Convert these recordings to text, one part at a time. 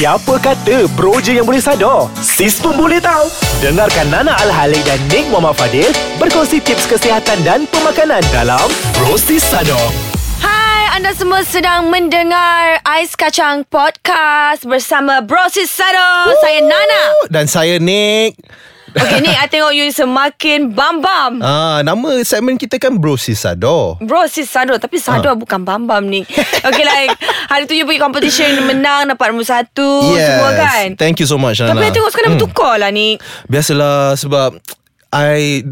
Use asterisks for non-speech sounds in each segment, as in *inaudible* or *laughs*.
Siapa kata bro je yang boleh sadar? Sis pun boleh tahu. Dengarkan Nana Al-Halik dan Nick Muhammad Fadil berkongsi tips kesihatan dan pemakanan dalam Bro Sis Sadar. Hai, anda semua sedang mendengar Ais Kacang Podcast bersama Brosis Sado. Saya Nana. Dan saya Nick Okay, ni I tengok you semakin bam-bam. Ah, Nama segmen kita kan Bro Sisado Brosis Sado Tapi Sado bukan bam-bam ni. Okay like *laughs* Hari tu you pergi competition Menang dapat nombor satu Semua kan? Thank you so much Nana Tapi I tengok sekarang bertukar lah ni. Biasalah sebab I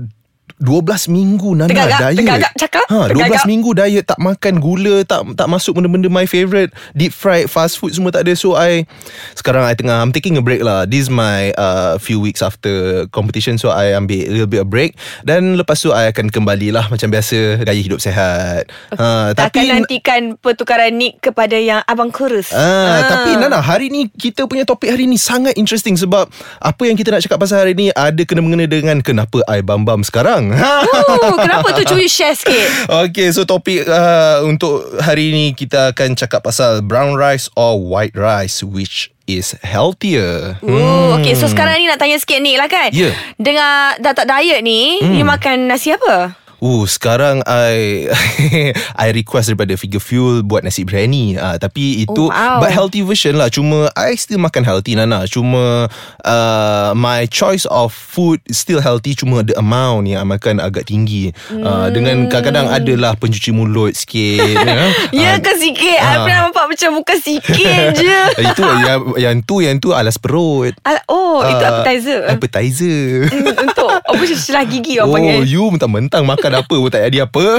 12 minggu Nana Tegak-gak, diet. Tegak-gak cakap, ha, 12 tegak-gak. minggu diet Tak makan gula Tak tak masuk benda-benda my favourite Deep fried Fast food semua tak ada. So I Sekarang I tengah I'm taking a break lah. This is my uh, Few weeks after Competition So I ambil A little bit of break. Dan lepas tu I akan kembali lah. Macam biasa Gaya hidup sehat. Ha, Takkan nantikan Pertukaran Nick Kepada yang Abang kurus Ah, Tapi Nana Hari ni Kita punya topik hari ni Sangat interesting Sebab Apa yang kita nak cakap pasal hari ni Ada kena-mengena dengan Kenapa I bam-bam sekarang Ooh, *laughs* Kenapa tu cuy share sikit Okay so topik uh, Untuk hari ni Kita akan cakap pasal Brown rice or white rice Which is healthier Oh, okay. So sekarang ni nak tanya sikit ni lah kan. Ya. Dengar dah tak diet ni, Hmm. you makan nasi apa? Uh, sekarang I *laughs* I request daripada Figure Fuel buat nasi biryani. Ah, tapi itu Oh, wow. but healthy version lah. Cuma I still makan healthy Nana. Cuma uh, my choice of food still healthy cuma the amount yang I makan agak tinggi. Uh, dengan kadang-kadang adalah pencuci mulut sikit *laughs* ya. Ya Ah, ke sikit? I ah. pernah nampak macam muka sikit *laughs* je. itu yang yang tu yang tu alas perut. Al- oh, itu Ah, appetizer. Appetizer. Hmm, Untuk apa selah gigi orang Oh, panggil. you mentang-mentang makan apa pun tak jadi apa. *laughs*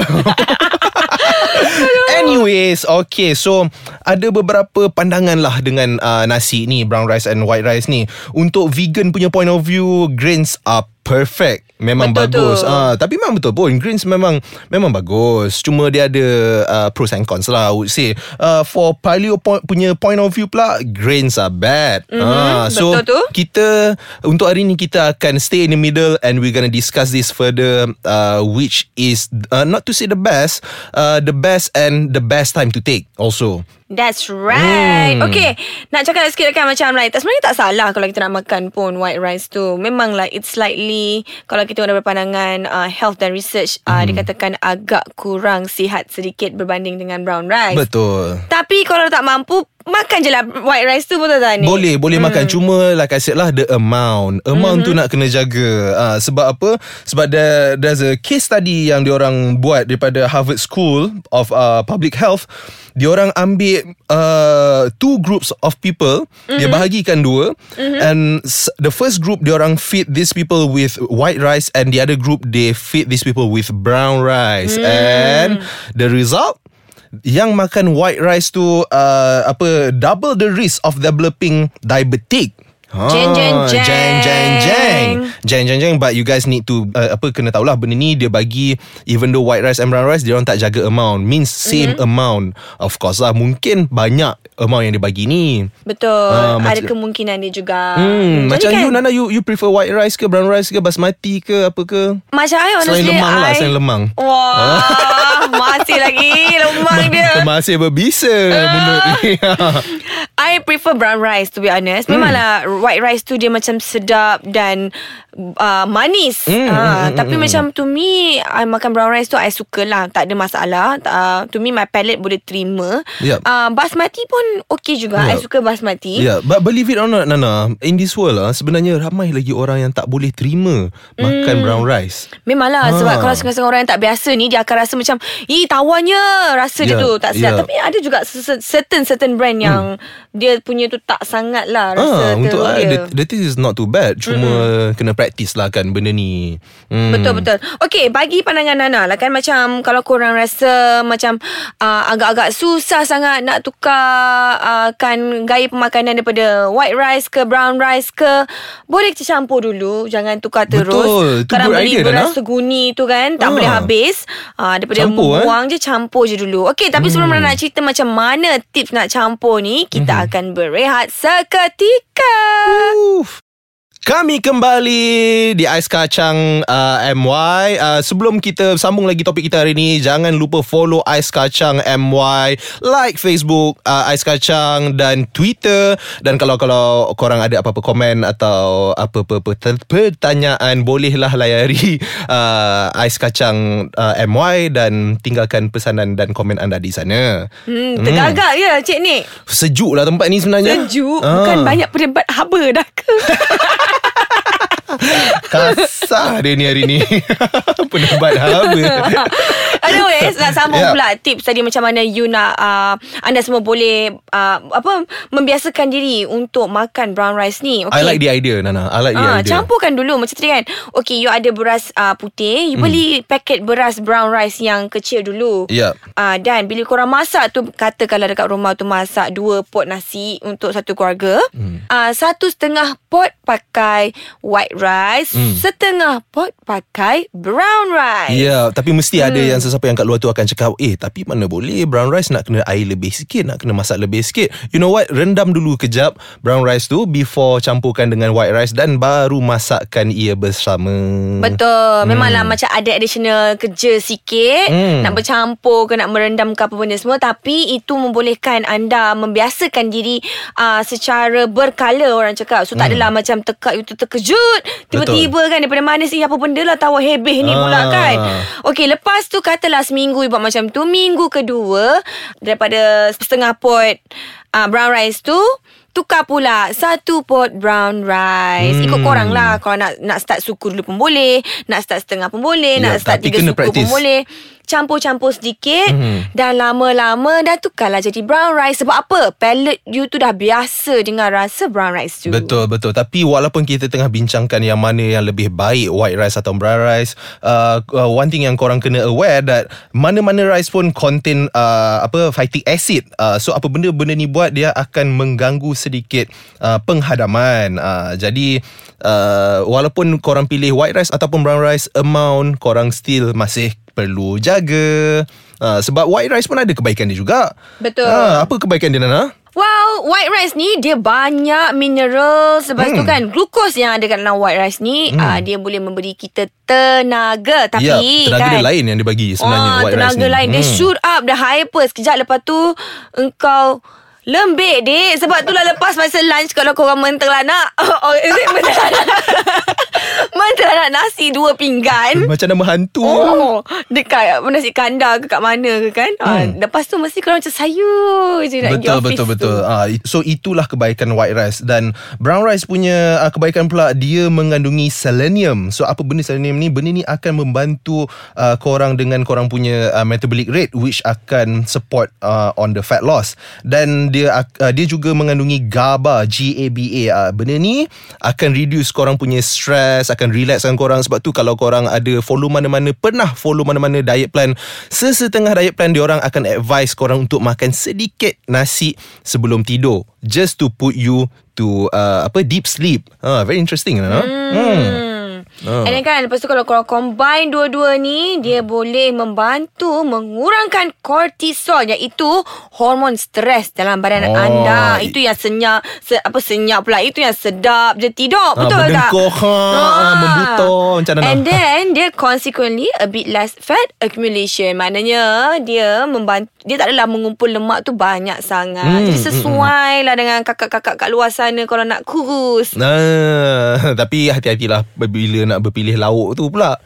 Anyways, okay. So, ada beberapa pandangan lah dengan uh, nasi ni, brown rice and white rice ni. Untuk vegan punya point of view, grains are perfect. Memang Betul bagus. tu. Ah, tapi memang betul pun greens memang memang bagus. Cuma dia ada uh, pros and cons lah I would say. Uh, for paleo point, punya point of view pula grains are bad. Ah, so betul tu. kita untuk hari ni kita akan stay in the middle and we're gonna discuss this further uh, which is uh, not to say the best uh, the best and the best time to take also That's right. Hmm. Okay, nak cakap sikit kan macam like tak sebenarnya tak salah kalau kita nak makan pun white rice tu. Memang like it's slightly kalau kita ada berpandangan uh, health dan research uh, Hmm. dikatakan agak kurang sihat sedikit berbanding dengan brown rice. betul Tapi kalau tak mampu Makan je lah white rice tu betul tak ni? Boleh boleh hmm. makan Cuma like I said lah The amount Amount mm-hmm. tu nak kena jaga uh, Sebab apa Sebab there, there's a case study Yang diorang buat Daripada Harvard School Of uh, Public Health Diorang ambil uh, Two groups of people mm-hmm. Dia bahagikan dua mm-hmm. And the first group Diorang feed these people With white rice And the other group They feed these people With brown rice mm. And The result yang makan white rice tu uh, apa double the risk of developing diabetic. Ha, Jeng, jeng, jeng. Jeng jeng jeng Jeng jeng jeng But you guys need to uh, Apa kena tahulah Benda ni dia bagi Even though white rice and brown rice Dia orang tak jaga amount Means same mm-hmm. amount Of course lah Mungkin banyak Amount yang dia bagi ni Betul. Ah, ada macam- kemungkinan dia juga. Hmm, Jadi macam kan, you Nana you you prefer white rice ke brown rice ke basmati ke apa ke? Macam I honestly Selain lemang lah, I- selain lemang. Wah *laughs* Masih lagi Lemang dia Masih berbisa mulut ni. *laughs* I prefer brown rice to be honest. Hmm. Memanglah white rice tu dia macam sedap dan uh, manis. Hmm, Uh, hmm, hmm, tapi macam to me I makan brown rice tu I suka lah. Tak ada masalah. Uh, to me my palate boleh terima. Yup. Uh, basmati pun okay juga. I Yup. suka basmati. Yeah, but believe it or not Nana, in this world ah sebenarnya ramai lagi orang yang tak boleh terima makan brown rice. Memanglah Ah. Sebab kalau setengah-setengah orang yang tak biasa ni Dia akan rasa macam Ih tawannya Rasa dia Ya, tu tak sedap ya. Tapi ada juga Certain-certain brand yang Dia punya tu tak sangat lah Rasa Ah, untuk teruk I, dia the, the thing is not too bad. Cuma kena practice lah kan benda ni. Hmm. Betul betul. Okey, bagi pandangan Nana lah kan macam kalau korang rasa macam uh, agak-agak susah sangat nak tukar uh, kan gaya pemakanan daripada white rice ke brown rice ke, boleh kita campur dulu, jangan tukar terus. Betul. Tu Kadang good beli idea, beras seguni tu kan tak Ah. boleh habis. Uh, daripada Campur, eh? buang je campur je dulu. Okey, tapi sebelum Hmm. Nana nak cerita macam mana tips nak campur ni, kita Mhm. Akan berehat seketika. Oof. Kami kembali di Ais Kacang uh, MY uh, Sebelum kita sambung lagi topik kita hari ni Jangan lupa follow Ais Kacang MY Like Facebook uh, Ais Kacang Dan Twitter. Dan kalau kalau korang ada apa-apa komen Atau apa-apa pertanyaan Bolehlah layari *laughs* uh, Ais Kacang uh, MY Dan tinggalkan pesanan dan komen anda di sana. Hmm, tergagak hmm. ya Cik Nik Sejuk lah tempat ni sebenarnya. Sejuk. Bukan Ah. banyak perdebat haba dah ke *laughs* Kasar dia ni hari ni *laughs* Pendapat haba Anyways *laughs* Nak *laughs* sambung Yeah. yeah. pula Tips tadi macam mana You nak uh, Anda semua boleh uh, Apa Membiasakan diri Untuk makan brown rice ni okay. I like the idea Nana I like the Ah, idea campurkan dulu macam tadi kan. Okay, you ada beras uh, putih, you hmm. beli paket beras brown rice yang kecil dulu. Yup. Ah, dan bila korang masak tu katakanlah dekat rumah tu masak dua pot nasi untuk satu keluarga. Hmm. Ah, satu setengah pot pakai white rice, hmm. setengah pot pakai brown rice. Ya, tapi mesti hmm. ada yang sesiapa yang kat luar tu akan cakap, "Eh, tapi mana boleh brown rice nak kena air lebih sikit, nak kena masak lebih sikit." You know what? Rendam dulu kejap brown rice tu before campurkan dengan white rice dan baru masakkan ia bersama. Betul Memanglah macam ada additional kerja sikit Hmm. Nak bercampur ke Nak merendam ke apa benda semua Tapi itu membolehkan anda Membiasakan diri uh, Secara berkala Orang cakap So tak adalah macam Tekak you tu terkejut Tiba-tiba kan Daripada mana sih Apa benda lah Tawa hebeh ni pula Ah. kan Okay lepas tu Katalah seminggu you buat macam tu Minggu kedua Daripada setengah pot uh, Brown rice tu Tukar pula Satu pot brown rice Hmm. Ikut korang lah Kalau nak nak start suku dulu pun boleh Nak start setengah pun boleh Ya, Nak start tiga suku practice. pun boleh Campur-campur sedikit Mhm. Dan lama-lama Dah tukarlah jadi brown rice. Sebab apa? Palate you tu dah biasa Dengan rasa brown rice tu. Betul betul. Tapi walaupun kita tengah bincangkan Yang mana yang lebih baik White rice atau brown rice uh, uh, One thing yang korang kena aware That mana-mana rice pun Contain uh, Apa Phytic acid. Uh, So apa benda-benda ni buat Dia akan mengganggu sedikit uh, Penghadaman. Uh, Jadi uh, Walaupun korang pilih white rice Ataupun brown rice Amount Korang still masih perlu jaga uh, Sebab white rice pun ada kebaikan dia juga Betul. uh, Apa kebaikan dia Nana? Well, white rice ni dia banyak mineral sebab hmm. tu kan glukos yang ada kat dalam white rice ni hmm. uh, dia boleh memberi kita tenaga tapi Ya, tenaga kan dia lain yang dia bagi sebenarnya Ah, white rice tenaga ni. lain Dia Hmm. shoot up Dah hyper Sekejap lepas tu Engkau Lembik dek Sebab tu lah lepas masa lunch Kalau korang mentera nak *laughs* oh, Is it *laughs* nasi Dua pinggan *laughs* Macam nama hantu. Oh Dekat nasi kandar ke kat mana ke kan hmm. ah, Lepas tu mesti korang macam sayur je nak Betul betul tu. betul. Ah so itulah kebaikan white rice dan brown rice punya uh, kebaikan pula dia mengandungi selenium. So apa benda selenium ni? Benda ni akan membantu uh, korang dengan korang punya uh, metabolic rate which akan support uh, on the fat loss. Dan dia uh, dia juga mengandungi GABA, G A B A. Uh, benda ni akan reduce korang punya stress, akan relaxkan korang sebab tu kalau korang ada follow mana-mana pernah follow mana-mana diet plan, sesetengah diet plan dia orang akan advise korang untuk makan sedikit nasi sebelum tidur just to put you to uh, apa deep sleep. Ah very interesting no? Hmm. Hmm. Oh. And then kan Lepas tu kalau korang combine dua-dua ni Dia boleh membantu Mengurangkan kortisol Iaitu Hormon stres Dalam badan Oh. anda. Itu yang senyap se, Apa senyap pula. Itu yang sedap je. Tidur Betul tak? berdengkur, ha, ah, membutor, macam mana? And then Dia consequently A bit less fat accumulation. Maknanya Dia membantu Dia tak adalah mengumpul lemak tu Banyak sangat. Hmm, Jadi sesuai lah Dengan kakak-kakak kat luar sana Kalau nak kurus. Nah, *laughs* tapi hati-hatilah bila nak berpilih lauk tu pula.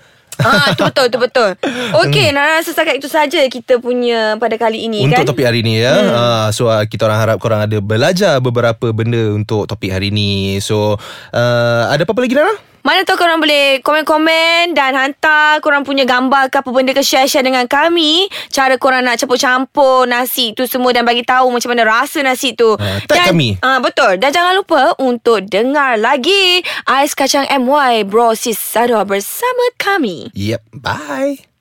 Ah, tu betul, tu betul. *laughs* Okey, nak rasa setakat itu saja kita punya pada kali ini Untuk kan. topik hari ni ya. Hmm. Uh, so uh, kita orang harap korang ada belajar beberapa benda untuk topik hari ni. So uh, ada apa-apa lagi Nana? Mana tahu korang boleh komen-komen dan hantar korang punya gambar ke apa benda ke share-share dengan kami. Cara korang nak campur-campur nasi tu semua dan bagi tahu macam mana rasa nasi tu. Ah, tag dan, kami. Ah, betul. Dan jangan lupa untuk dengar lagi Ais Kacang MY Bro Sis Sado bersama kami. Yep. Bye.